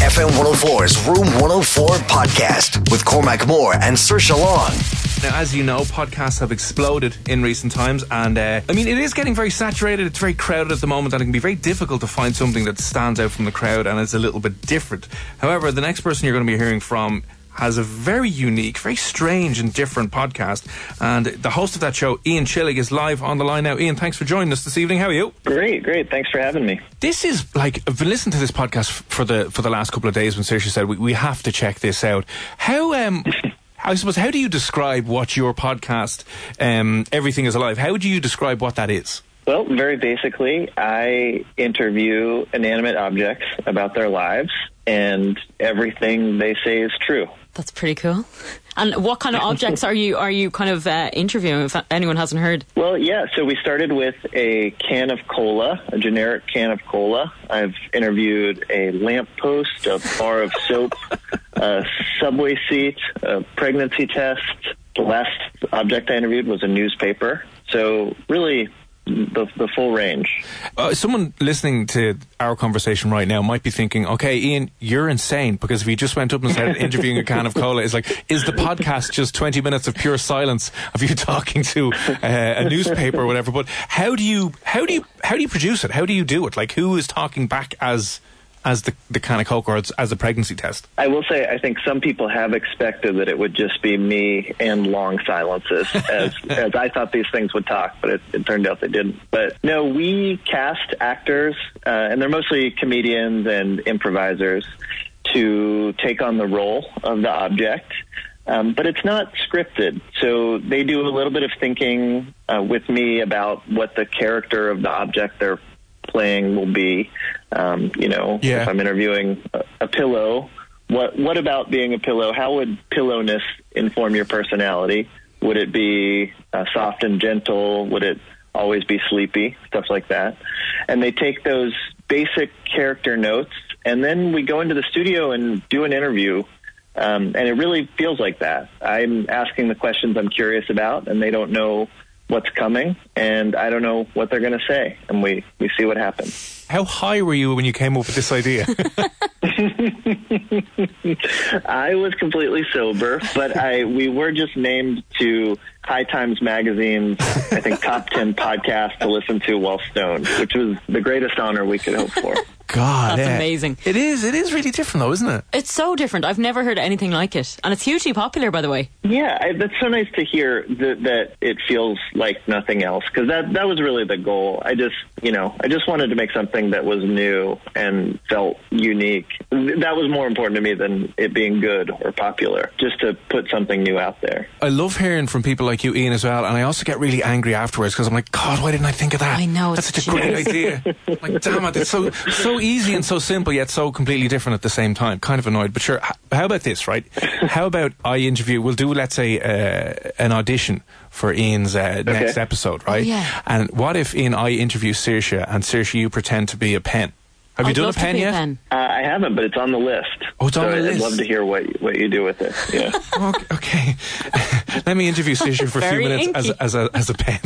FM 104's Room 104 podcast with Cormac Moore and Saoirse Long. Now, as you know, podcasts have exploded in recent times, and uh, I mean, it is getting very saturated. It's very crowded at the moment, and it can be very difficult to find something that stands out from the crowd and is a little bit different. However, the next person you're going to be hearing from has a very unique, very strange and different podcast. And the host of that show, Ian Chillag, is live on the line now. Ian, thanks for joining us this evening. How are you? Great, great. Thanks for having me. This is like I've been listening to this podcast for the for the last couple of days when Saoirse said we, we have to check this out. How um I suppose how do you describe what your podcast um Everything is Alive? How do you describe what that is? Well, very basically, I interview inanimate objects about their lives, and everything they say is true. That's pretty cool. And what kind of objects are you are you kind of uh, interviewing? If anyone hasn't heard, Well, yeah, so we started with a can of cola, a generic can of cola. I've interviewed a lamppost, a bar of soap, a subway seat, a pregnancy test. The last object I interviewed was a newspaper. So, really, the, the full range. Uh, someone listening to our conversation right now might be thinking, okay, Ian, you're insane because if you just went up and started interviewing a can of cola, it's like, is the podcast just 20 minutes of pure silence of you talking to uh, a newspaper or whatever? But how do you, how do you, how do you produce it? How do you do it? Like, who is talking back as, as the, the can of coke or as, as a pregnancy test? I will say, I think some people have expected that it would just be me and long silences, as as I thought these things would talk, but it, it turned out they didn't. But no, we cast actors, uh, and they're mostly comedians and improvisers, to take on the role of the object. Um, but it's not scripted, so they do a little bit of thinking uh, with me about what the character of the object they're playing will be. Um, you know, Yeah. if I'm interviewing a, a pillow, what what about being a pillow? How would pillowness inform your personality? Would it be uh, soft and gentle? Would it always be sleepy? Stuff like that. And they take those basic character notes, and then we go into the studio and do an interview. Um, and it really feels like that. I'm asking the questions I'm curious about, and they don't know what's coming, and I don't know what they're going to say, and we we see what happens. How high were you when you came up with this idea? I was completely sober, but I we were just named to High Times Magazine's I think top ten podcast to listen to while stoned, which was the greatest honor we could hope for. God, That's eh. amazing. It is. It is really different, though, isn't it? it's so different. I've never heard anything like it, and it's hugely popular, by the way. Yeah, I, that's so nice to hear that, that it feels like nothing else because that that was really the goal. I just you know I just wanted to make something that was new and felt unique. That was more important to me than it being good or popular. Just to put something new out there. I love hearing from people like you, Ian, as well, and I also get really angry afterwards because I'm like, God, why didn't I think of that? I know, that's it's such a great idea. like, damn it, it's so so easy and so simple, yet so completely different at the same time. Kind of annoyed, but sure. How about this, right? How about I interview? We'll do, let's say, uh, an audition for Ian's uh, next episode, right? yeah. And what if Ian I interview Saoirse and Saoirse you pretend to be a pen? Have you I'd done a pen be yet? pen. Uh, I haven't, but it's on the list. Oh, it's on So the I'd list. love to hear what you- what you do with it. Yeah. Okay. okay. Let me interview Saoirse for a few minutes as, inky. as, a, as a pen.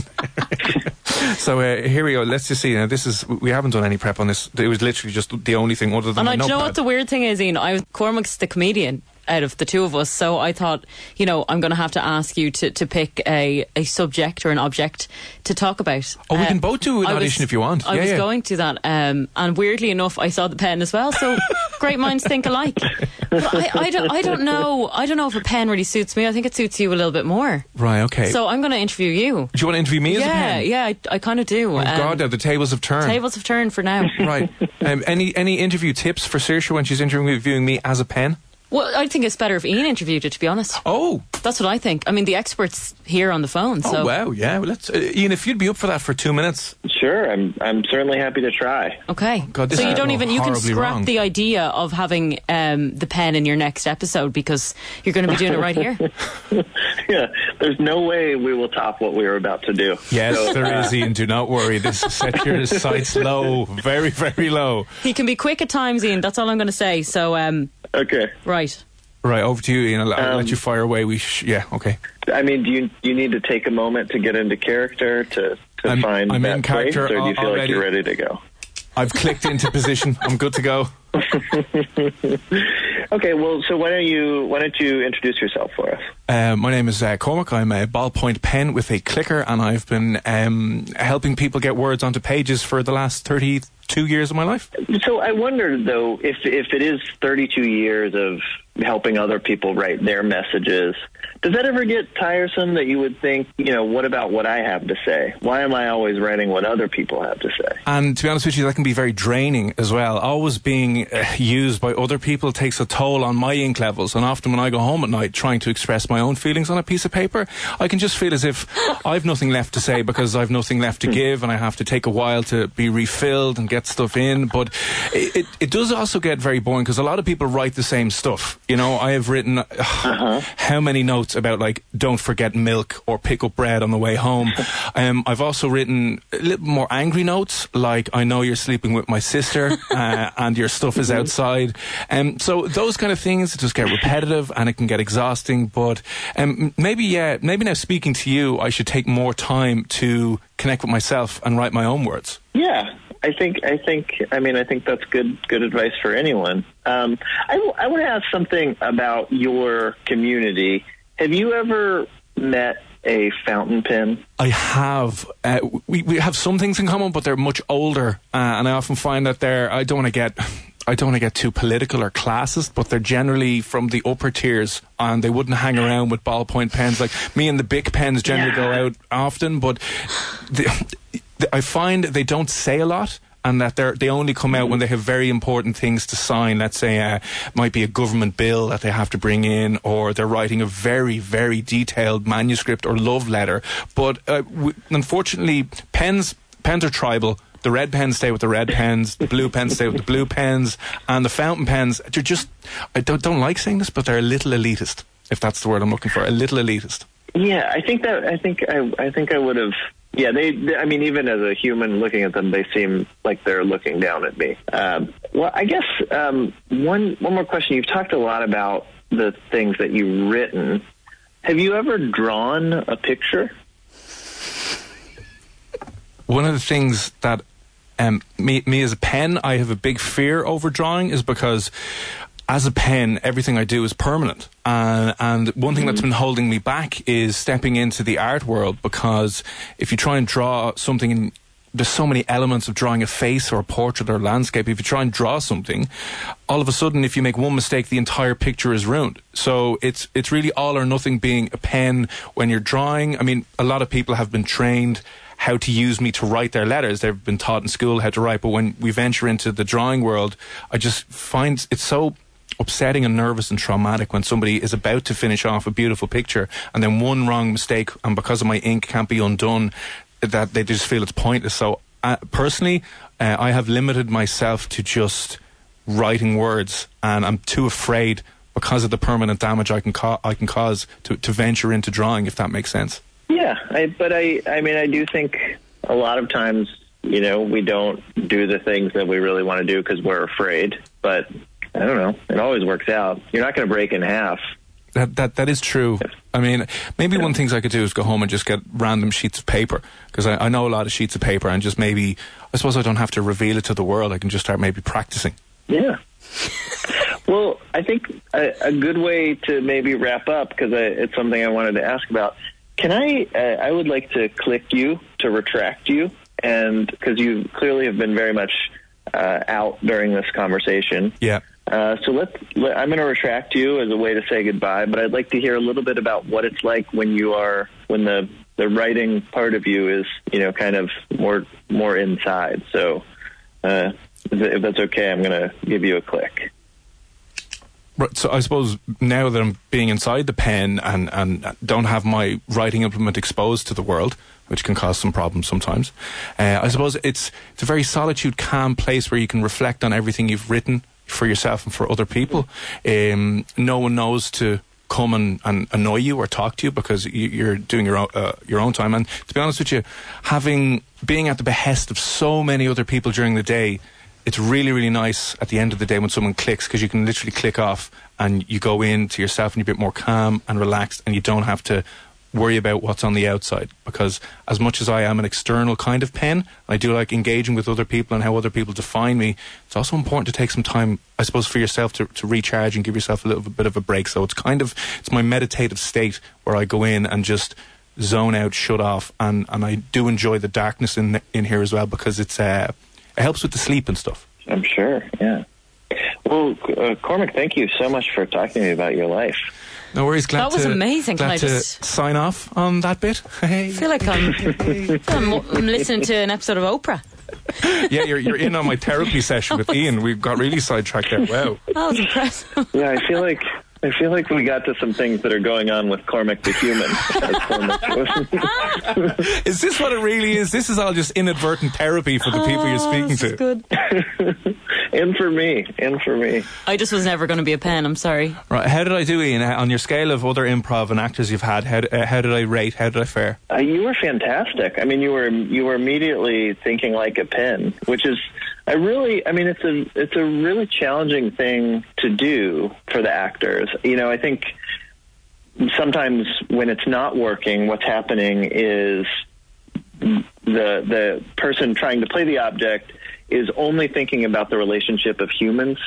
so uh, here we go. Let's just see. Now, this is we haven't done any prep on this. It was literally just the only thing other than And I, do you know what the weird thing is, Ian? I was Cormac's the comedian, out of the two of us. So I thought, you know, I'm going to have to ask you to, to pick a, a subject or an object to talk about. Oh, we Uh, can both do an I was- if you want. I Yeah, was yeah. going to that, um, and weirdly enough, I saw the pen as well. So great minds think alike. But I, I don't, I don't know. I don't know if a pen really suits me. I think it suits you a little bit more. Right, okay. So I'm going to interview you. do you want to interview me as a yeah, pen? yeah, I, I kind of do. Oh, Um, God, now the tables have turned. tables have turned for now. Right. Um, any any interview tips for Saoirse when she's interviewing me as a pen? Well, I think it's better if Ian interviewed it. To be honest, Oh, that's what I think. I mean, the experts here on the phone. So oh wow, yeah. Well, let's, uh, Ian, if you'd be up for that for two minutes. Sure, I'm I'm certainly happy to try. Okay. God, this so you don't even you can scrap wrong. the idea of having um, the pen in your next episode because you're going to be doing it right here. yeah, there's no way we will top what we were about to do. Yes, So, there uh, is, Ian. Do not worry. This set your sights low, very, very low. He can be quick at times, Ian. That's all I'm going to say. So, um, Okay. right. Right, over to you, Ian. I'll, I'll Um, let you fire away. We sh- yeah, okay. I mean, do you you need to take a moment to get into character to to I'm- find I'm that in place, character or do you al- feel like you're ready to go? I've clicked into position. I'm good to go. Okay, well, so why don't you why don't you introduce yourself for us? Uh, my name is uh, Cormac. I'm a ballpoint pen with a clicker, and I've been um, helping people get words onto pages for the last 32 years of my life. So I wonder though if if it is 32 years of helping other people write their messages, does that ever get tiresome that you would think, you know, what about what I have to say? Why am I always writing what other people have to say? And to be honest with you, that can be very draining as well. Always being uh, used by other people takes a toll on my ink levels. And often when I go home at night trying to express my own feelings on a piece of paper, I can just feel as if I've nothing left to say because I've nothing left to give and I have to take a while to be refilled and get stuff in. But it, it, it does also get very boring because a lot of people write the same stuff. You know, I have written uh, how many notes about like don't forget milk or pick up bread on the way home. Um, I've also written a little more angry notes like I know you're sleeping with my sister uh, and your stuff is outside. Um, so those kind of things just get repetitive and it can get exhausting. But um, maybe yeah, maybe now speaking to you, I should take more time to connect with myself and write my own words. Yeah, I think I think I mean I think that's good good advice for anyone. Um, I, I want to ask something about your community. Have you ever met a fountain pen? I have. Uh, we we have some things in common, but they're much older, uh, and I often find that they're. I don't want to get. I don't want to get too political or classist, but they're generally from the upper tiers, and they wouldn't hang around with ballpoint pens. Like me and the big pens generally go out often, but the, I find they don't say a lot. And that they they only come out when they have very important things to sign. Let's say uh, might be a government bill that they have to bring in, or they're writing a very very detailed manuscript or love letter. But uh, w- unfortunately, pens pens are tribal. The red pens stay with the red pens. The blue pens stay with the blue pens, and the fountain pens. They're just I don't don't like saying this, but they're a little elitist. If that's the word I'm looking for, a little elitist. Yeah, I think that I think I I think I would have. Yeah, they, they. I mean, even as a human looking at them, they seem like they're looking down at me. Um, well, I guess um, one one more question. You've talked a lot about the things that you've written. Have you ever drawn a picture? one of the things that um, me, me as a pen, I have a big fear over drawing is because as a pen, everything I do is permanent. Uh, and one thing that's been holding me back is stepping into the art world because if you try and draw something in there's so many elements of drawing a face or a portrait or a landscape. If you try and draw something, all of a sudden, if you make one mistake, the entire picture is ruined. So it's it's really all or nothing being a pen when you're drawing. I mean, a lot of people have been trained how to use me to write their letters. They've been taught in school how to write. But when we venture into the drawing world, I just find it's so upsetting and nervous and traumatic when somebody is about to finish off a beautiful picture and then one wrong mistake and because of my ink can't be undone that they just feel it's pointless so uh, personally uh, i have limited myself to just writing words and i'm too afraid because of the permanent damage i can ca- i can cause to, to venture into drawing if that makes sense Yeah, I, but I, I mean, I do think a lot of times, you know, we don't do the things that we really want to do because we're afraid. But I don't know. It always works out. You're not going to break in half. That that that is true. I mean, maybe one of the things I could do is go home and just get random sheets of paper because I, I know a lot of sheets of paper and just maybe I suppose I don't have to reveal it to the world. I can just start maybe practicing. Yeah. Well, I think a, a good way to maybe wrap up because it's something I wanted to ask about. Can I? Uh, I would like to click you to retract you, and because you clearly have been very much uh, out during this conversation. Yeah. Uh, so let's. Let, I'm going to retract you as a way to say goodbye, but I'd like to hear a little bit about what it's like when you are when the the writing part of you is you know kind of more more inside. So uh, if that's okay, I'm going to give you a click. Right, so I suppose now that I'm being inside the pen and, and don't have my writing implement exposed to the world, which can cause some problems sometimes, uh, I suppose it's it's a very solitude, calm place where you can reflect on everything you've written for yourself and for other people. Um, no one knows to come and, and, annoy you or talk to you because you, are doing your own, uh, your own time. And to be honest with you, having being at the behest of so many other people during the day it's really, really nice at the end of the day when someone clicks because you can literally click off and you go in to yourself and you're a bit more calm and relaxed and you don't have to worry about what's on the outside because as much as I am an external kind of pen, I do like engaging with other people and how other people define me. It's also important to take some time, I suppose, for yourself to, to recharge and give yourself a little bit of a break. So it's kind of, it's my meditative state where I go in and just zone out, shut off, and, and I do enjoy the darkness in, in here as well because it's, uh, it helps with the sleep and stuff. I'm sure. Yeah. Well, uh, Cormac, thank you so much for talking to me about your life. No worries. Glad that was to, amazing. Glad Can to just... sign off on that bit. Hey. I feel like I'm, I'm, I'm listening to an episode of Oprah. yeah, you're, you're in on my therapy session with oh. Ian. We got really sidetracked there. Wow. That was impressive. Yeah, I feel like I feel like we got to some things that are going on with Cormac the human. is this what it really is? This is all just inadvertent therapy for the people you're ah, speaking oh, to. Good. In for me. In for me. I just was never going to be a pen. I'm sorry. Right. How did I do, Ian? On your scale of other improv and actors you've had, how, uh, how did I rate? How did I fare? Uh, you were fantastic. I mean, you were you were immediately thinking like a pen, which is I really, I mean, it's a it's a really challenging thing to do for the actors. You know, I think sometimes when it's not working, what's happening is the the person trying to play the object is only thinking about the relationship of humans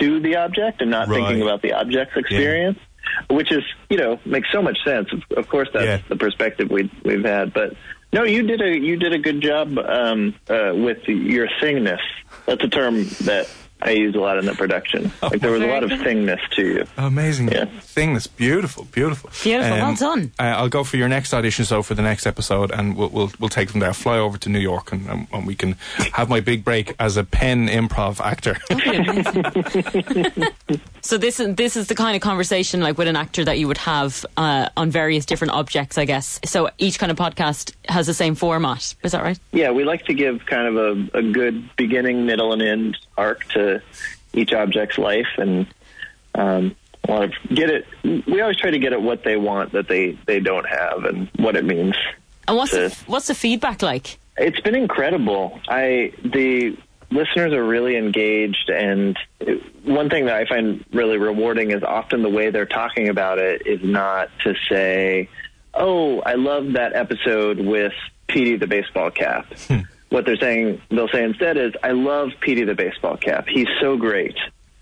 to the object and not right. thinking about the object's experience. Yeah. Which is, you know, makes so much sense. Of, course, that's yeah. the perspective we we've had. But no, you did a you did a good job um, uh, with your thingness. That's a term that I use a lot in the production. Oh, like there was a lot of thingness to you. Amazing. Yeah. Thingness. Beautiful. Beautiful. Beautiful. Um, well done. I'll go for your next audition, so for the next episode, and we'll we'll, we'll take from there. Fly over to New York, and, um, and we can have my big break as a pen improv actor. so this is this is the kind of conversation like with an actor that you would have uh, on various different objects, I guess. So each kind of podcast has the same format. Is that right? Yeah, we like to give kind of a, a good beginning, middle, and end arc to each object's life and um, want to get it. We always try to get at what they want that they they don't have and what it means. And what's to, the, what's the feedback like? It's been incredible. I the listeners are really engaged and one thing that I find really rewarding is often the way they're talking about it is not to say, "Oh, I love that episode with Petey the baseball cap." What they're saying, they'll say instead is, I love Petey the baseball cap. He's so great.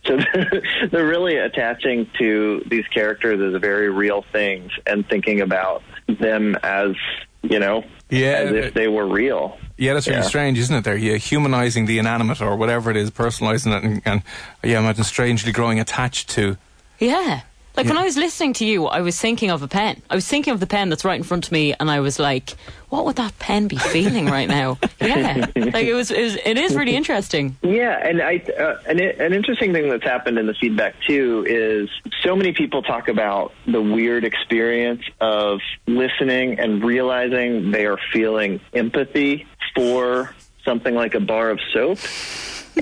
So they're really attaching to these characters as very real things and thinking about them as, you know, yeah, as if uh, they were real. Yeah, that's really yeah. strange, isn't it? They're yeah, humanizing the inanimate or whatever it is, personalizing it, and, and yeah, imagine strangely growing attached to. Yeah. Like yeah. when I was listening to you, I was thinking of a pen. I was thinking of the pen that's right in front of me, and I was like, "What would that pen be feeling right now?" Yeah, like it was, it was. It is really interesting. Yeah, and I, uh, an, an interesting thing that's happened in the feedback too is so many people talk about the weird experience of listening and realizing they are feeling empathy for something like a bar of soap,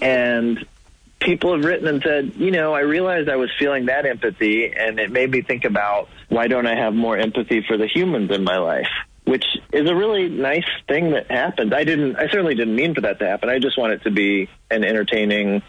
and people have written and said, you know, I realized I was feeling that empathy, and it made me think about why don't I have more empathy for the humans in my life? Which is a really nice thing that happened. I didn't, I certainly didn't mean for that to happen. I just want it to be an entertaining,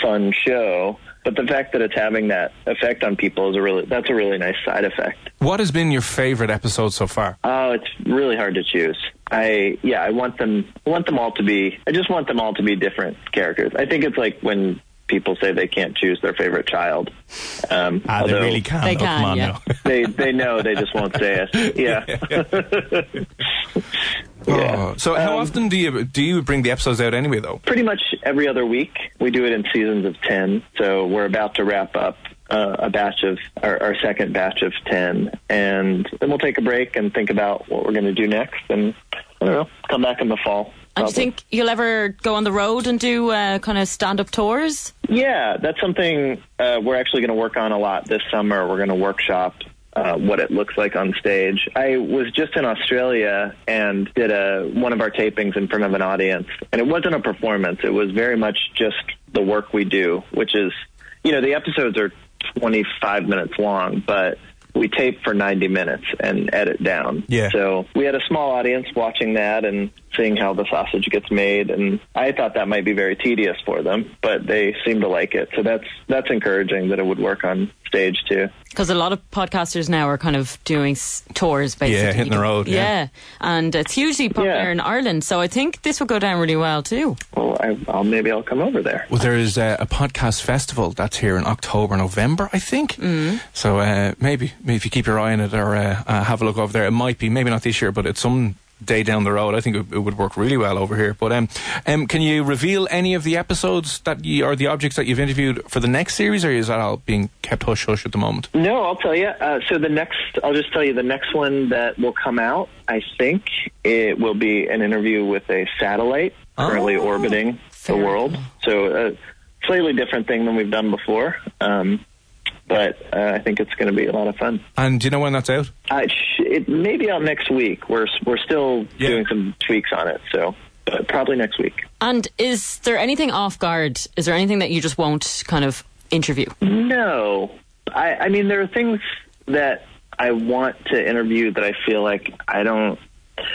fun show. But the fact that it's having that effect on people is a really, that's a really nice side effect. What has been your favorite episode so far? Oh, it's really hard to choose. I, yeah, I want them, I want them all to be, I just want them all to be different characters. I think it's like when people say they can't choose their favorite child. Um, Ah, they really can. They though. can, on yeah. now. They they know they just won't say it. Yeah. Oh, so how Um, often do you do you bring the episodes out anyway though? Pretty much every other week. We do it in seasons of 10. So we're about to wrap up uh, a batch of our, our second batch of 10. And then we'll take a break and think about what we're going to do next. And I don't know, come back in the fall. And do you think you'll ever go on the road and do uh, kind of stand up tours? Yeah, that's something uh, we're actually going to work on a lot this summer. We're going to workshop uh, what it looks like on stage. I was just in Australia and did a one of our tapings in front of an audience, and it wasn't a performance. It was very much just the work we do, which is, you know, the episodes are 25 minutes long, but we tape for 90 minutes and edit down. Yeah. So we had a small audience watching that and seeing how the sausage gets made, and I thought that might be very tedious for them, but they seem to like it. So that's that's encouraging that it would work on stage too. Because a lot of podcasters now are kind of doing s- tours, basically. Yeah, hitting the road, yeah. and it's hugely popular Yeah. in Ireland. So I think this would go down really well too. Well, I, I'll maybe I'll come over there. Well, there is uh, a podcast festival that's here in October, November, I think. Mm. So uh, maybe, maybe if you keep your eye on it or uh, uh, have a look over there, it might be maybe not this year, but it's some day down the road. I think it, it would work really well over here. But um, um, can you reveal any of the episodes that you or the objects that you've interviewed for the next series, or is that all being kept hush hush at the moment? No, I'll tell you. Uh, so the next, I'll just tell you the next one that will come out. I think it will be an interview with a satellite currently Oh, orbiting the world. So a slightly different thing than we've done before. Um, but uh, I think it's going to be a lot of fun. And do you know when that's out? Uh, it, sh- it may be out next week. We're we're still Yeah. doing some tweaks on it, so but probably next week. And is there anything off guard? Is there anything that you just won't kind of interview? No, I, I mean there are things that I want to interview that I feel like I don't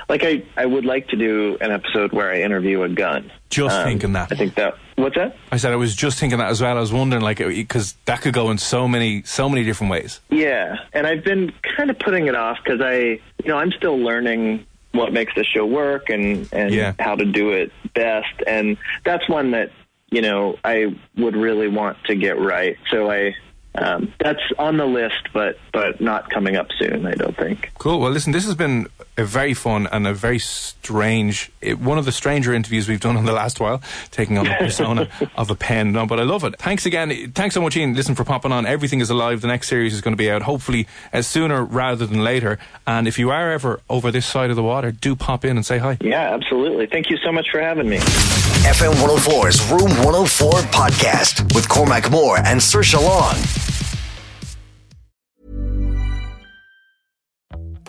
like. I I would like to do an episode where I interview a gun. Just Um, thinking that. I think that. What's that? I said I was just thinking that as well. I was wondering, like, because that could go in so many, so many different ways. Yeah, and I've been kind of putting it off because I, you know, I'm still learning what makes the show work and and Yeah. how to do it best, and that's one that you know I would really want to get right. So I, um, that's on the list, but but not coming up soon. I don't think. Cool. Well, listen, this has been a very fun and a very strange, it, one of the stranger interviews we've done in the last while, taking on the persona of a pen. No, but I love it. Thanks again. Thanks so much, Ian. Listen for popping on. Everything is alive. The next series is going to be out hopefully as sooner rather than later. And if you are ever over this side of the water, do pop in and say hi. Yeah, absolutely. Thank you so much for having me. FM 104's Room 104 podcast with Cormac Moore and Saoirse Long.